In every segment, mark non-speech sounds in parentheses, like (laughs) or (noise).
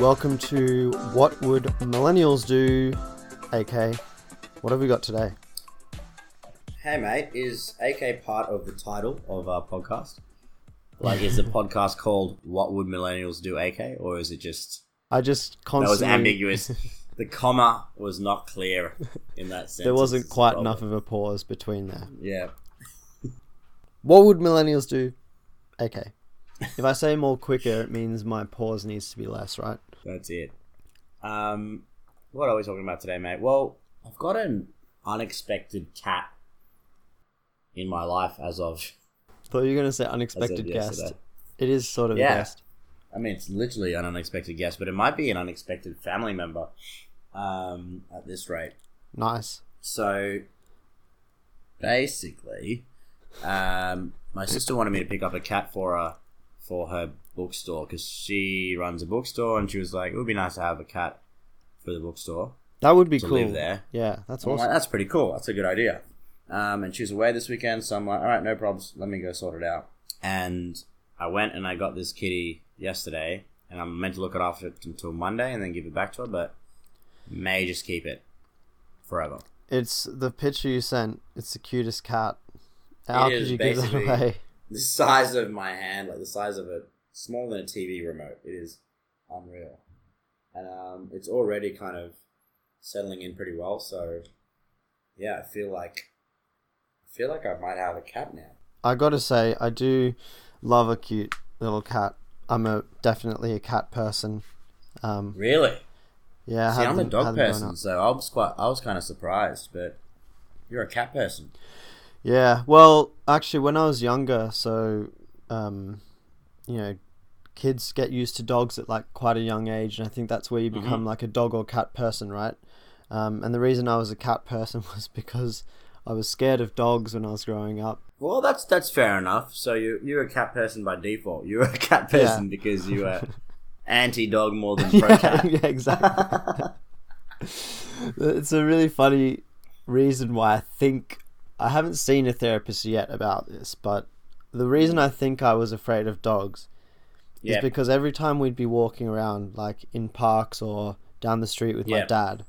Welcome to What Would Millennials Do? AK, what have we got today? Hey mate, is AK part of the title of our podcast? Like, is the (laughs) podcast called "What Would Millennials Do?" AK, or is it just I just that was ambiguous? (laughs) the comma was not clear in that sense. (laughs) there wasn't quite enough of a pause between there. Yeah, What would millennials do? AK. If I say more quicker, it means my pause needs to be less, right? That's it. Um, what are we talking about today, mate? Well, I've got an unexpected cat in my life as of. Thought you were going to say unexpected guest. yesterday. It is sort of Yeah. guest. I mean, it's literally an unexpected guest, but it might be an unexpected family member. Um, at this rate. Nice. So basically, um, my sister wanted me to pick up a cat for her for her bookstore because she runs a bookstore, and she was like, "It would be nice to have a cat for the bookstore That would be cool. live there." Yeah, that's awesome. like, "That's pretty cool. That's a good idea." Um, and she was away this weekend, so I'm like, "All right, no problems. Let me go sort it out." And I went and I got this kitty yesterday, and I'm meant to look it after it until Monday and then give it back to her, but may just keep it forever. It's the picture you sent. It's the cutest cat. How It could you give that away? The size of my hand, like the size of a smaller than a TV remote. It is unreal, and um, it's already kind of settling in pretty well. So, yeah, I feel like I feel like I might have a cat now. I gotta say, I do love a cute little cat. I'm a definitely a cat person. Um, Really? yeah, See, I'm a dog them person, so I was quite I was kind of surprised, but you're a cat person. Yeah, well, actually, when I was younger, so um, you know, kids get used to dogs at like quite a young age, and I think that's where you Mm-hmm. become like a dog or cat person, right? Um, and the reason I was a cat person (laughs) was because I was scared of dogs when I was growing up. Well, that's that's fair enough. So you you're a cat person by default. You're a cat person because you are (laughs) anti dog more than pro yeah, cat. (laughs) yeah, exactly. it's a really funny reason why I think I haven't seen a therapist yet about this, but the reason I think I was afraid of dogs is because every time we'd be walking around, like in parks or down the street with my dad,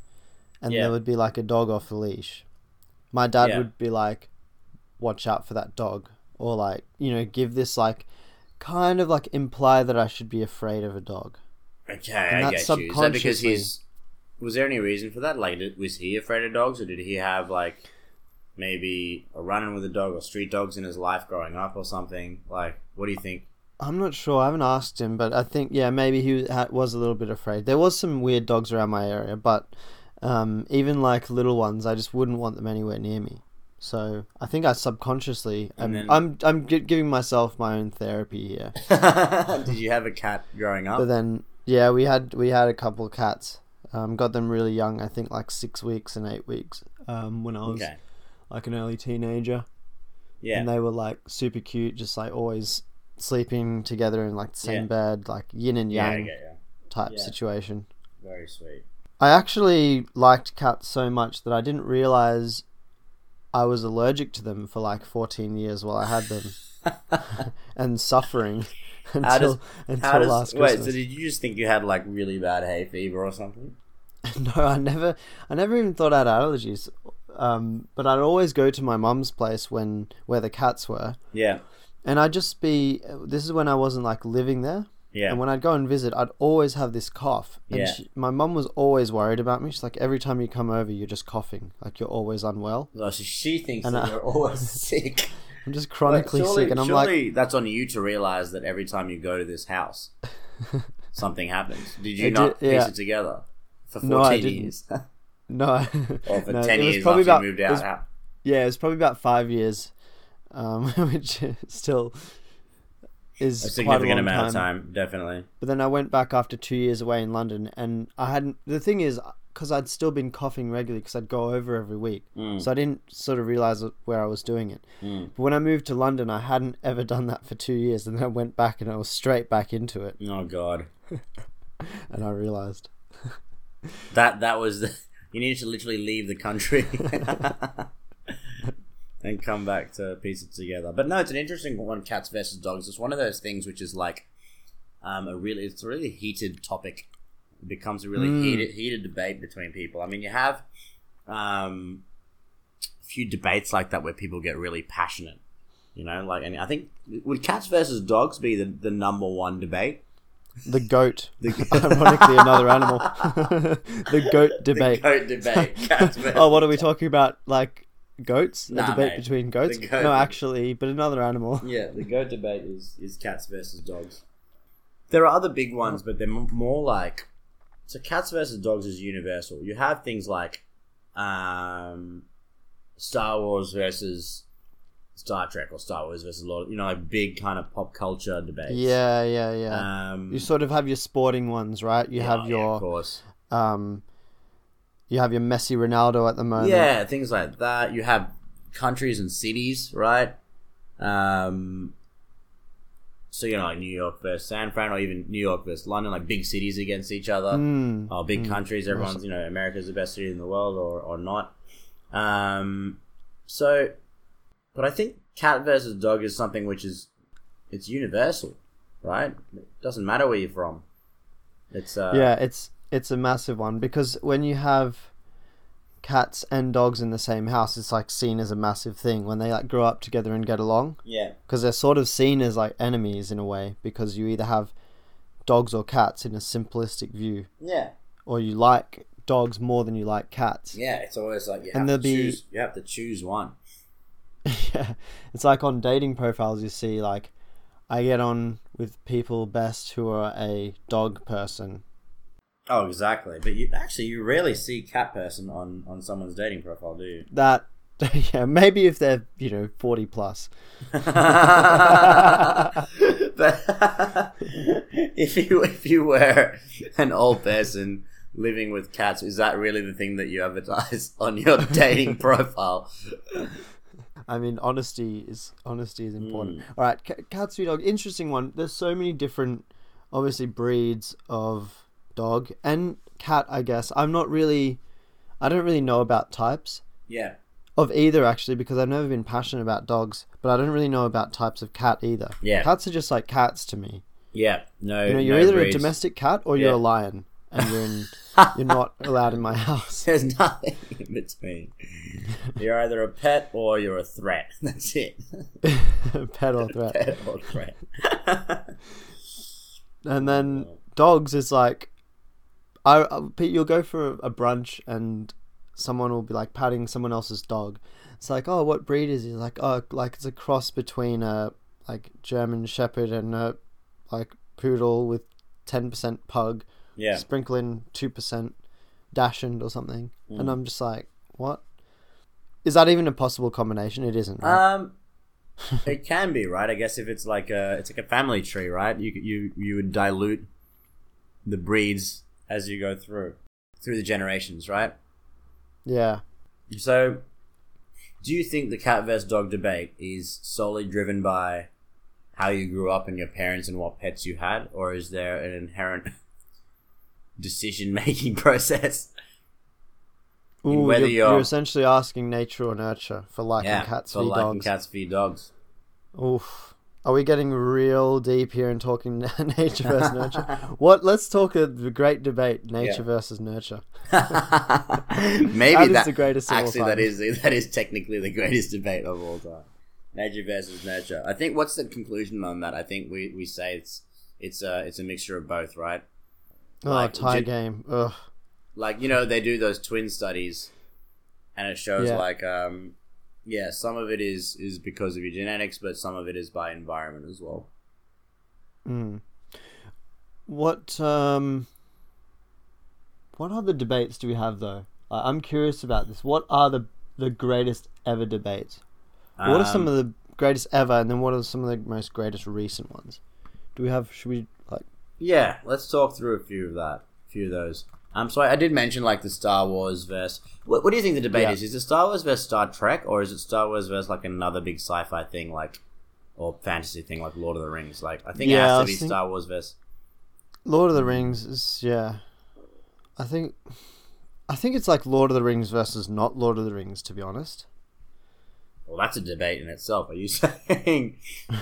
and Yeah. there would be like a dog off a leash, my dad Yeah. would be like, "Watch out for that dog," or like you know, give this like kind of like imply that I should be afraid of a dog. Okay, And I get you. Is that because he's? Was there any reason for that? Like, did, was he afraid of dogs, or did he have like maybe a run-in with a dog or street dogs in his life growing up or something? Like, what do you think? I'm not sure. I haven't asked him, but I think yeah, maybe he was a little bit afraid. There was some weird dogs around my area, but um, even like little ones, I just wouldn't want them anywhere near me. So I think I subconsciously, I'm, then- I'm, I'm gi- giving myself my own therapy here. (laughs) did you have a cat growing up? But then yeah, we had we had a couple of cats. Um, got them really young. I think like six weeks and eight weeks. Um, when I was okay. Like an early teenager. Yeah. and they were like super cute, just like always sleeping together in like the same Yeah. bed, like yin and yeah. Yang get you. type Yeah. situation. Very sweet. I actually liked cats so much that I didn't realize I was allergic to them for like 14 years while I had them (laughs) and suffering until How does- until How does last wait? Christmas. So did you just think you had like really bad hay fever or something? (laughs) no, I never, I never even thought I had allergies. Um, but I'd always go to my mum's place when where the cats were, Yeah. and I'd just be. This is when I wasn't like living there. Yeah. And when I'd go and visit, I'd always have this cough. And Yeah. she, my mum was always worried about me. She's like, every time you come over, you're just coughing. Like you're always unwell. Oh, so she thinks And that I- you're always (laughs) sick. I'm just chronically surely, sick. And I'm like, surely that's on you to realize that every time you go to this house, (laughs) something happens. Did you not did- yeah. piece it together for fourteen No, I didn't. years, (laughs) no. (laughs) for no, ten it was years probably about, you moved it was- yeah, it was probably about five years, um, (laughs) which still is a quite a significant long amount of time. time, definitely. But then I went back after two years away in London, and I hadn't. The thing is, because I'd still been coughing regularly, because I'd go over every week, Mm. so I didn't sort of realize where I was doing it. Mm. But when I moved to London, I hadn't ever done that for two years, and then I went back and I was straight back into it, Oh god, (laughs) and I realized. that that was the, you needed to literally leave the country (laughs) and come back to piece it together. But no, it's an interesting one. Cats versus dogs. It's one of those things which is like um, a really it's a really heated topic It becomes a really Mm. heated heated debate between people. I mean, you have um, a few debates like that where people get really passionate. You know, like, and I think would cats versus dogs be the, the number one debate? The goat. The, (laughs) Ironically, another animal. (laughs) the goat the debate. goat debate. (laughs) Oh, what are we talking about? Like goats? Nah, a debate mate. between goats? Goat no, actually, but another animal. Yeah, the goat debate is, is cats versus dogs. There are other big ones, but they're m- more like so. Cats versus dogs is universal. You have things like um, Star Wars versus Star Trek or Star Wars versus Lord. You know, like big kind of pop culture debates. Yeah, yeah, yeah. Um, you sort of have your sporting ones, right? You yeah, have yeah, of your course. um, you have your Messi, Ronaldo at the moment. Yeah, things like that. You have countries and cities, right? Um, so you know, like New York versus San Fran, or even New York versus London, like big cities against each other. Mm. Oh, big Mm. countries. Everyone's you know, America's the best city in the world, or or not. Um, so, but I think cat versus dog is something which is it's universal, right? It doesn't matter where you're from. It's uh, yeah, it's it's a massive one because when you have cats and dogs in the same house, it's like seen as a massive thing when they like grow up together and get along yeah, because they're sort of seen as like enemies in a way because you either have dogs or cats in a simplistic view yeah. or you like dogs more than you like cats. Yeah, it's always like you And have to be- choose. You have to choose one. (laughs) yeah, it's like on dating profiles you see like I get on with people best who are a dog person. Oh, exactly. But you actually you rarely see cat person on on someone's dating profile, do you? That (laughs) yeah, maybe if they're you know forty plus. (laughs) but if you if you were an old person living with cats, is that really the thing that you advertise on your dating profile? I mean, honesty is honesty is important. Mm. All right, c- cat, sweet dog, interesting one. There's so many different, obviously, breeds of dog and cat. I guess I'm not really, I don't really know about types Yeah. of either actually because I've never been passionate about dogs, but I don't really know about types of cat either. Yeah. cats are just like cats to me. Yeah. No. You know, you're no either breeds. a domestic cat or you're a lion, and you're in, (laughs) you're not allowed in my house. (laughs) There's nothing in between. You're either a pet or you're a threat. (laughs) That's it. Pet or threat. pet or threat. And then dogs is like, I, I Pete, you'll go for a brunch and someone will be like patting someone else's dog. It's like, oh, what breed is he? Like, oh, like it's a cross between a like German Shepherd and a like poodle with ten percent pug, yeah. sprinkle in two percent dachshund or something. And Mm. I'm just like, what? Is that even a possible combination? It isn't. Right? Um, (laughs) it can be right. I guess if it's like a it's like a family tree, right? You you you would dilute the breeds as you go through through the generations, right? yeah. So, do you think the cat versus dog debate is solely driven by how you grew up and your parents and what pets you had, or is there an inherent (laughs) decision making (laughs) process? Ooh, whether you're, you're- you're essentially asking nature or nurture for liking yeah, cats for v liking dogs. cats v dogs. Oof. Are we getting real deep here and talking (laughs) nature versus nurture? (laughs) What? Let's talk a the great debate: nature Yeah. versus nurture. Maybe That is that, the greatest Actually, that is that is technically the greatest debate of all time. Nature versus nurture. I think what's the conclusion on that? I think we, we say it's it's a it's a mixture of both, right? Oh, Like, tie game. Ugh. Like you know they do those twin studies, and it shows Yeah. like um yeah some of it is is because of your genetics, but some of it is by environment as well. Mm. What um. What other debates do we have though? I I'm curious about this. What are the the greatest ever debates? what are some Um, of the greatest ever, and then what are some of the most greatest recent ones? Do we have? Should we like? Yeah, let's talk through a few of that, a few of those. Um, so I, I did mention like the Star Wars verse. What, what do you think the debate Yeah. is? Is it Star Wars versus Star Trek, or is it Star Wars versus like another big sci-fi thing, like or fantasy thing, like Lord of the Rings? Like I think Yeah, it I has to be think- Star Wars versus. Lord of the Rings is yeah. I think I think it's like Lord of the Rings versus not Lord of the Rings to be honest. Well, that's a debate in itself. Are you (laughs) saying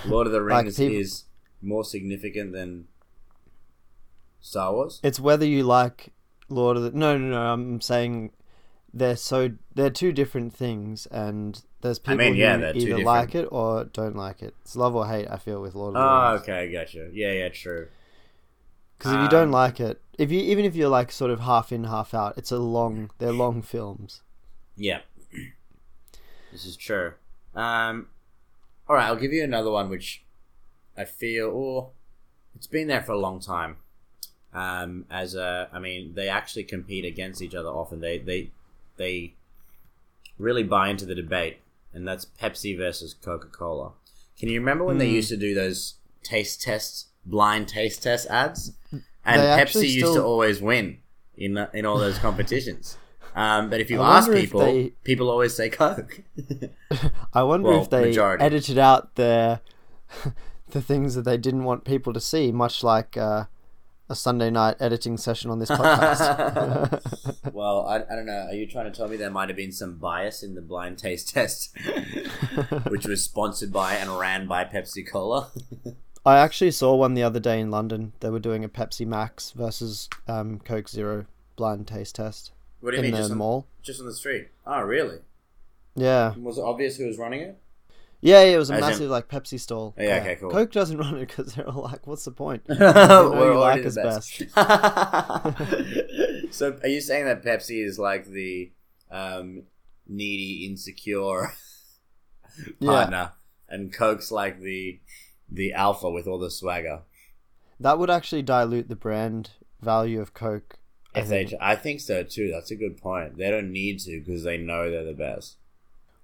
Lord of the Like Rings people- is more significant than Star Wars. It's whether you like Lord of the. No, no, no. I'm saying they're so they're two different things, and there's I people mean, yeah, who either different- like it or don't like it. It's love or hate. I feel with Lord of the Oh, Rings. okay, I gotcha. Yeah, yeah, true. Because if you don't Um, like it, if you even if you're like sort of half in, half out, it's a long. They're long films. Yeah, (clears throat) this is true. Um, all right, I'll give you another one, which I feel, or it's been there for a long time. Um, as a, I mean, they actually compete against each other often. They they they really buy into the debate, and that's Pepsi versus Coca Cola. Can you remember when they Hmm. used to do those taste tests, blind taste test ads? And They Pepsi used to always win in in all those competitions. Um, but if you I ask people, they- people always say Coke. (laughs) I wonder Well, if they majority. edited out the (laughs) the things that they didn't want people to see, much like uh, a Sunday night editing session on this (laughs) podcast. (laughs) (laughs) well, I, I don't know. Are you trying to tell me there might have been some bias in the blind taste test, which was sponsored by and ran by Pepsi Cola? I actually saw one the other day in London. They were doing a Pepsi Max versus um, Coke Zero blind taste test what do you in mean? the Just on, mall. just on the street? Oh, really? Yeah, Was it obvious who was running it? Yeah, yeah, it was a As in- massive like Pepsi stall. Yeah, okay, cool. Coke doesn't (laughs) run it because they're all like, "What's the point?" (laughs) We're you already like the us best. (laughs) so, are you saying that Pepsi is like the um, needy, insecure Yeah. partner, and Coke's like the the alpha with all the swagger? That would actually dilute the brand value of Coke. I think. I think so too. That's a good point. They don't need to because they know they're the best.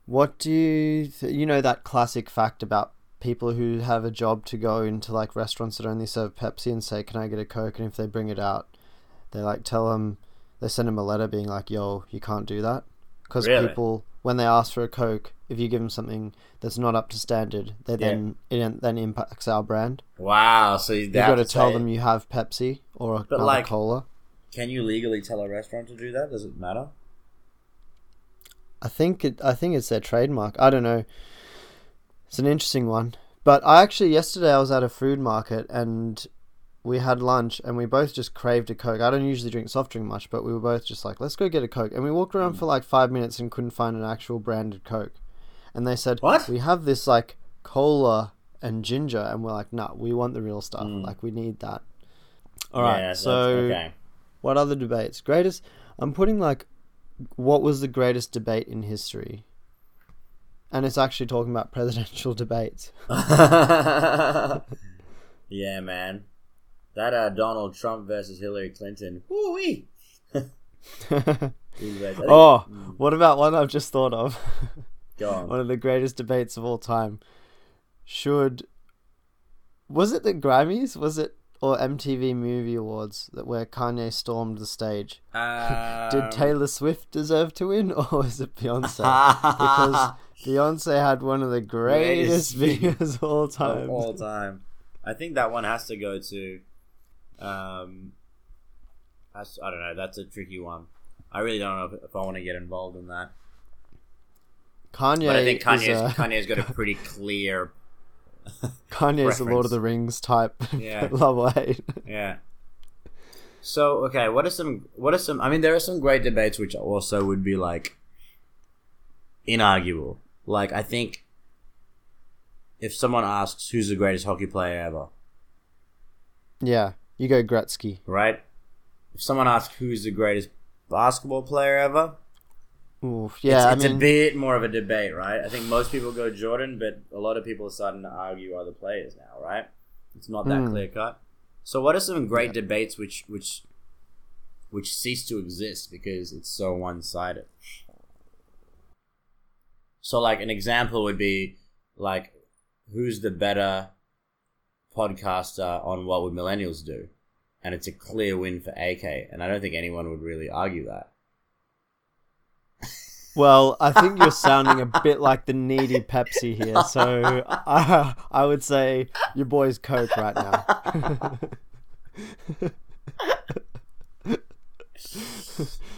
What do you, th- you know, that classic fact about people who have a job to go into like restaurants that only serve Pepsi and say, "Can I get a Coke?" And if they bring it out, they like tell them, they send them a letter being like, "Yo, you can't do that," because Really? people when they ask for a Coke, if you give them something that's not up to standard, they then it then impacts our brand. Wow. So you You got to tell them you have Pepsi or another like- cola. Can you legally tell a restaurant to do that? Does it matter? I think it. I think it's their trademark. I don't know. It's an interesting one. But I actually yesterday I was at a food market and we had lunch and we both just craved a coke. I don't usually drink soft drink much, but we were both just like, let's go get a coke. And we walked around for like five minutes and couldn't find an actual branded coke. And they said, What? We have this like cola and ginger, and we're like, nah, we want the real stuff. Mm. Like we need that. All right. Yeah, so okay. what other debates? Greatest. I'm putting like, what was the greatest debate in history? And it's actually talking about (laughs) presidential debates. (laughs) yeah, man. That uh, Donald Trump versus Hillary Clinton. Woo-wee. (laughs) oh, what about one I've just thought of? Go on. one of the greatest debates of all time. Should was it the Grammys? Was it or MTV Movie Awards that where Kanye stormed the stage? Um, Did Taylor Swift deserve to win, (laughs) or was it Beyonce? (laughs) because Beyonce had one of the greatest Greatest videos of all time. all time. I think that one has to go to. Um, I don't know. That's a tricky one. I really don't know if, if I want to get involved in that. Kanye, But I think is Kanye's, a, Kanye's got a (laughs) pretty clear. Kanye's the Lord of the Rings type. (laughs) Yeah. love or hate. Yeah. So okay, what are some? What are some? I mean, there are some great debates which also would be like inarguable. Like I think if someone asks who's the greatest hockey player ever, Yeah, you go Gretzky. right? If someone asks who's the greatest basketball player ever, Oof. Yeah, it's, it's I mean, a bit more of a debate, right? I think most people go Jordan, but a lot of people are starting to argue other players now, right? It's not that Hmm. clear cut. So, what are some great debates which which which cease to exist because it's so one sided? So, like an example would be like, who's the better podcaster on what would millennials do? And it's a clear win for AK, and I don't think anyone would really argue that. Well, I think you're (laughs) sounding a bit like the needy Pepsi here. So I, I would say your boy's Coke right now. (laughs)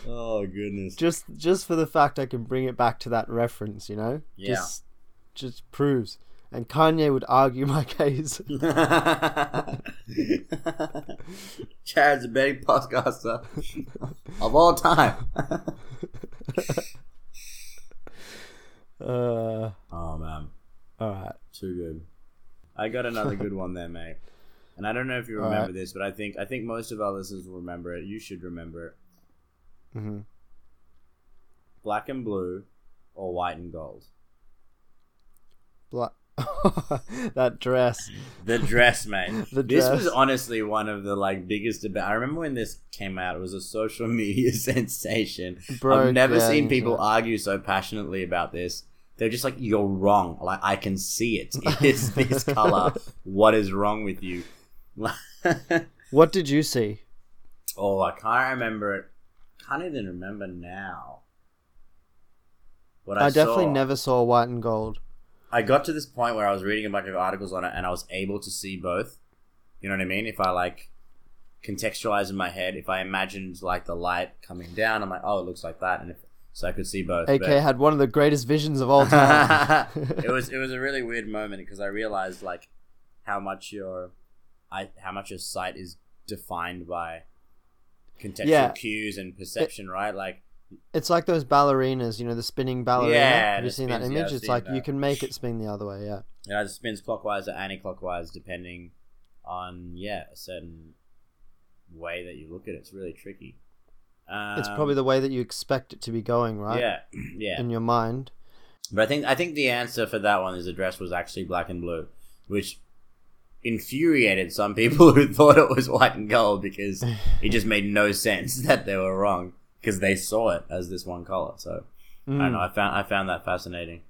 Oh goodness. just, just for the fact I can bring it back to that reference, you know. Yeah. Just, just proves. and Kanye would argue my case. (laughs) Chad's the betting podcaster of all time. Uh, oh man, all right. too good. I got another good one there, mate. And I don't know if you remember right. this, but I think I think most of our listeners will remember it. You should remember it. Mm-hmm. Black and blue, or white and gold. Bla- (laughs) that dress. The dress, mate. (laughs) The This was honestly one of the like biggest debate. I remember when this came out; it was a social (laughs) media sensation. Bro, I've never the seen people internet. argue so passionately about this. They're just like, "You're wrong." Like I can see it. It is this color. What is wrong with you? What did you see? oh, I can't remember it. Can't even remember now. What I, I, definitely saw. never saw white and gold. I got to this point where I was reading a bunch of articles on it and I was able to see both. You know what I mean? If I like contextualize in my head, if I imagined like the light coming down, I'm like, oh, it looks like that, and if, so I could see both. AK but- had one of the greatest visions of all time. (laughs) (laughs) it was it was a really weird moment because I realized like how much your I how much your sight is defined by contextual Yeah. cues and perception, right? Like It's like those ballerinas, you know, the spinning ballerina. Yeah, Have you seen that spins, yeah, image? I've it's like you can make it spin the other way. Yeah. it spins clockwise or anti-clockwise depending on yeah a certain way that you look at it. It's really tricky. Um, it's probably the way that you expect it to be going, right? yeah (clears throat) yeah. In your mind. But I think I think the answer for that one is the dress was actually black and blue, which infuriated some people (laughs) who thought it was white and gold because (laughs) it just made no sense that they were wrong because they saw it as this one color. So I don't Mm. know. I found I found that fascinating.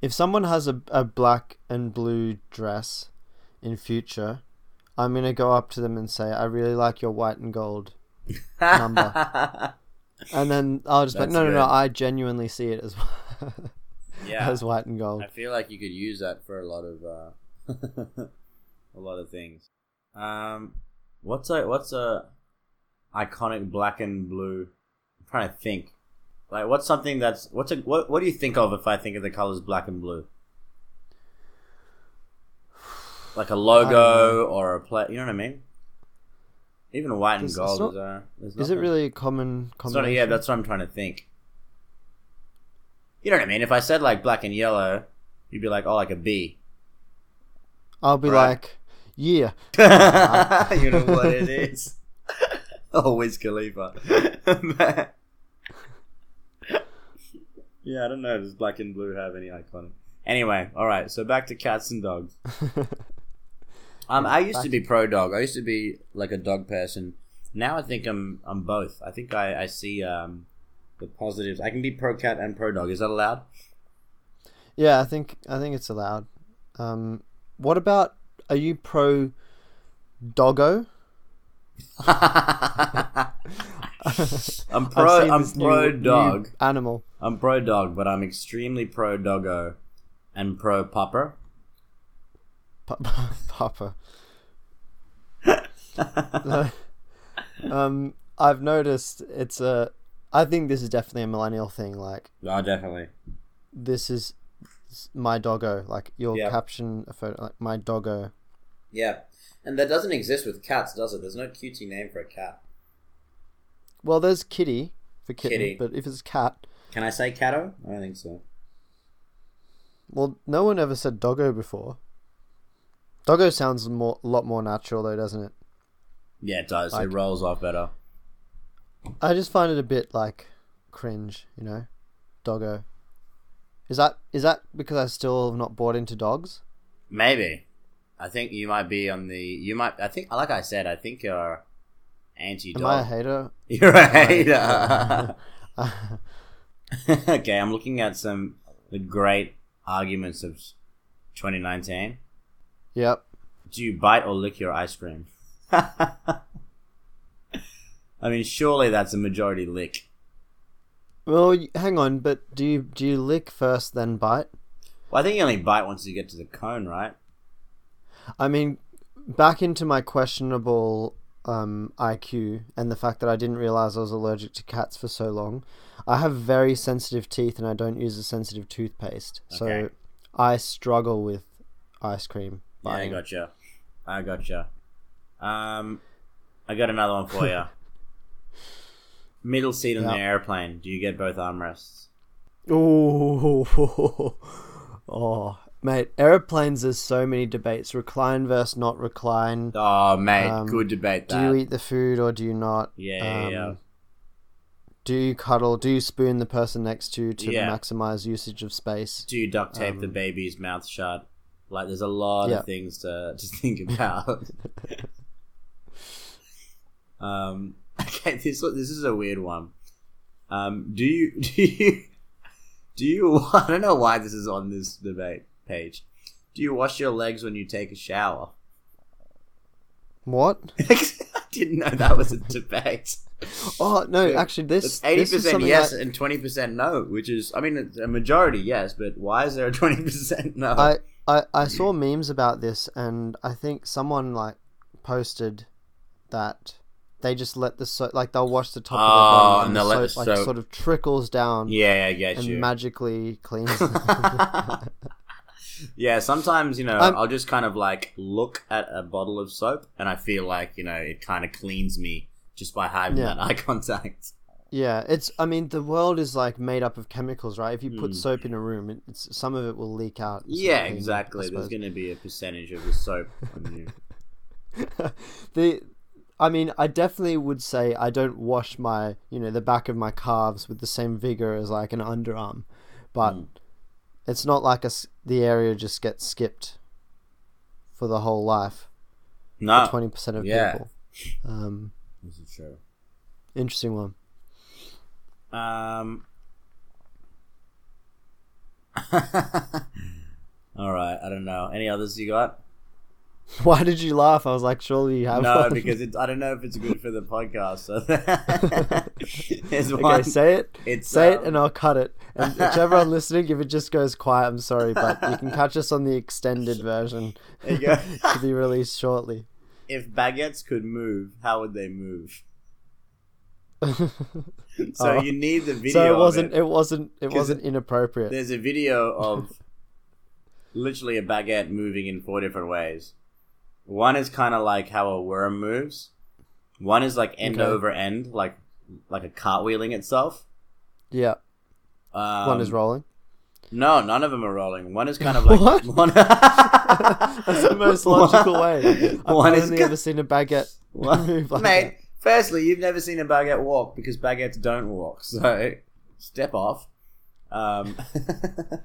If someone has a, a black and blue dress in future, I'm gonna go up to them and say, "I really like your white and gold," Number. (laughs) and then I'll just be like, That's "No, no, no! I genuinely see it as (laughs) yeah, as white and gold." I feel like you could use that for a lot of uh, (laughs) a lot of things. Um, what's a what's a iconic black and blue? I'm trying to think. Like, what's something that's what's a what? What do you think of if I think of the colors black and blue? Like a logo or a play, you know what I mean? Even white and It's- it's gold not- is uh, Is it really a common combination? not, yeah, that's what I'm trying to think. You know what I mean? If I said like black and yellow, you'd be like, oh, like a bee. I'll be Right. like, "Yeah, (laughs) you know what it is. (laughs) (laughs) oh, Wiz Khalifa. yeah, I don't know. Does black and blue have any iconic? Anyway, all right. So back to cats and dogs. (laughs) Um, I used to be pro dog. I used to be like a dog person. Now I think I'm I'm both. I think I I see um the positives. I can be pro cat and pro dog. Is that allowed? yeah." I think I think it's allowed. Um, what about? Are you pro doggo? (laughs) I'm pro. I'm pro new- new dog. animal. I'm pro dog, but I'm extremely pro doggo and pro (laughs) pupper. Papa. (laughs) um, I've noticed it's a. I think this is definitely a millennial thing. Like oh, definitely. this is my doggo. Like you'll Yeah. caption a photo like my doggo. Yeah, and that doesn't exist with cats, does it? There's no cutesy name for a cat. Well, there's kitty for kitten, Kitty. but if it's cat, Can I say catto? I don't think so. well, no one ever said doggo before. Doggo sounds more a lot more natural though, doesn't it? Yeah, it does. Like- it rolls off better. I just find it a bit like cringe, you know, doggo. Is that is that because I still have not bought into dogs? Maybe. I think you might be on the. You might. I think, like I said, I think you're anti Am I a hater? (laughs) You're a hater. (laughs) okay, I'm looking at some the great arguments of 2019. yep. Do you bite or lick your ice cream? (laughs) I mean, surely that's a majority lick. Well, hang on, but do you do you lick first then bite? Well, I think you only bite once you get to the cone, right? I mean, back into my questionable um, IQ and the fact that I didn't realize I was allergic to cats for so long. I have very sensitive teeth and I don't use a sensitive toothpaste, so I struggle with ice cream. Yeah, I gotcha. I gotcha. Um, I got another one for you. (laughs) Middle seat on the airplane. Do you get both armrests? Ooh, (laughs) oh, mate, airplanes. There's so many debates: recline versus not recline. Oh, mate, Um, good debate Do you eat the food or do you not? Yeah, yeah, yeah. Um, Do you cuddle? Do you spoon the person next to you to Yeah. maximize usage of space? Do you duct tape the Um, baby's mouth shut? Like, there's a lot Yeah. of things to to think (laughs) about. um, okay, (laughs) this this is a weird one. Um, do you (laughs) do you do you? I don't know why this is on this debate page. Do you wash your legs when you take a shower? What? (laughs) I didn't know that was a debate. Oh no, actually, this It's eighty percent yes I- and twenty percent no, which is I mean it's a majority yes, but why is there a (laughs) twenty percent no? I, I I saw memes about this, and I think someone like posted that they just let the soap, like they'll wash the top Oh, of their oh, body, and the they'll the soap, like soap- sort of trickles down yeah, I get and you. magically cleans. (laughs) yeah, sometimes you know Um, I'll just kind of like look at a bottle of soap, and I feel like you know it kind of cleans me just by having Yeah. that eye (laughs) contact. yeah, it's. I mean, the world is like made up of chemicals, right? If you put Hmm. soap in a room, it's some of it will leak out. and sort of Yeah, I exactly. There's going to be a percentage of the soap on you. (laughs) the I mean, I definitely would say I don't wash my, you know, the back of my calves with the same vigor as like an underarm, but Mm. It's not like a the area just gets skipped for the whole life. No, Twenty percent of yeah. people. Um, this is true. interesting one. Um. (laughs) All right, I don't know. Any others you got? (laughs) Why did you laugh? I was like, surely you have no, one. because it, I don't know if it's good for the podcast. So (laughs) (laughs) okay, one. say it. It's Say it, um, and I'll cut it. And to everyone listening, if it just goes quiet, I'm sorry, but you can catch us on the extended version There you go. to be released shortly. if baguettes could move, how would they move? So Oh. you need the video. so it wasn't. it. It, wasn't. It wasn't inappropriate. There's a video of literally a baguette moving in four different ways. One is kind of like how a worm moves. One is like end Okay. over end, like like a cartwheeling itself. Yeah. Um, One is rolling. No, none of them are rolling. One is kind of like (laughs) What? One... (laughs) (laughs) That's the most logical way. I've One is only ki- ever seen a baguette One- move like Mate, firstly, you've never seen a baguette walk because baguettes don't walk. So step off. Um, that.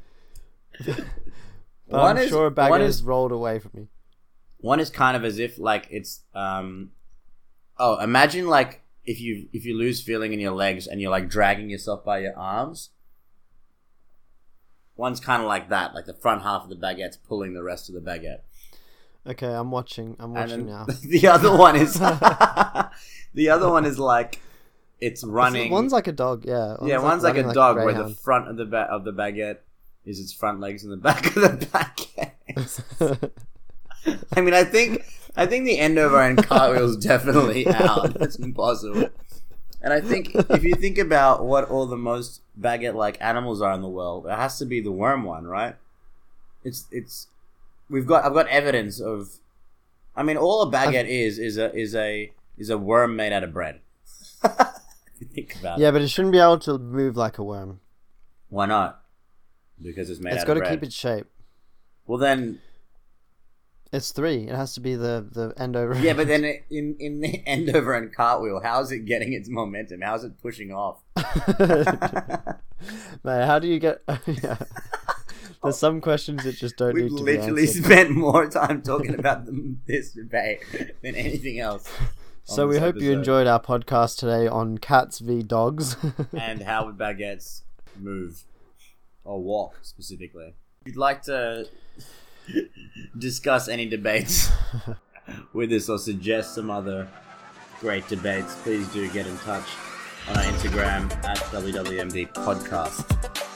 But I'm sure a baguette one is is rolled away from me. One is kind of as if like it's um oh imagine like if you if you lose feeling in your legs and you're like dragging yourself by your arms one's kind of like that like the front half of the baguette's pulling the rest of the baguette Okay, I'm watching. I'm watching now. (laughs) the other one is (laughs) (laughs) the other one is like it's running One's like a dog. Yeah. yeah one's like a running dog where the front of the ba- of the baguette is its front legs and the back of the baguette I mean, I think I think the end over end cartwheel is definitely out. That's impossible. And I think if you think about what all the most baguette like animals are in the world, it has to be the worm one, right? It's it's we've got I've got evidence of I mean all a baguette is is a is a is a worm made out of bread. (laughs) think about it. yeah, but it shouldn't be able to move like a worm. Why not? Because it's made It's out got to keep its shape. Well then It's three. It has to be the the end over. Yeah, but then (laughs) it, in in the (laughs) end over and cartwheel, how is it getting its momentum? How is it pushing off? (laughs) Mate, how do you get? yeah. There's some questions that just don't We've need to be literally spent more time talking about this debate than anything else. So we hope you enjoyed our podcast today on cats v dogs. And how would baguettes move or walk specifically? If you'd like to discuss any debates (laughs) with us or suggest some other great debates, please do get in touch on our Instagram at WWMD Podcast.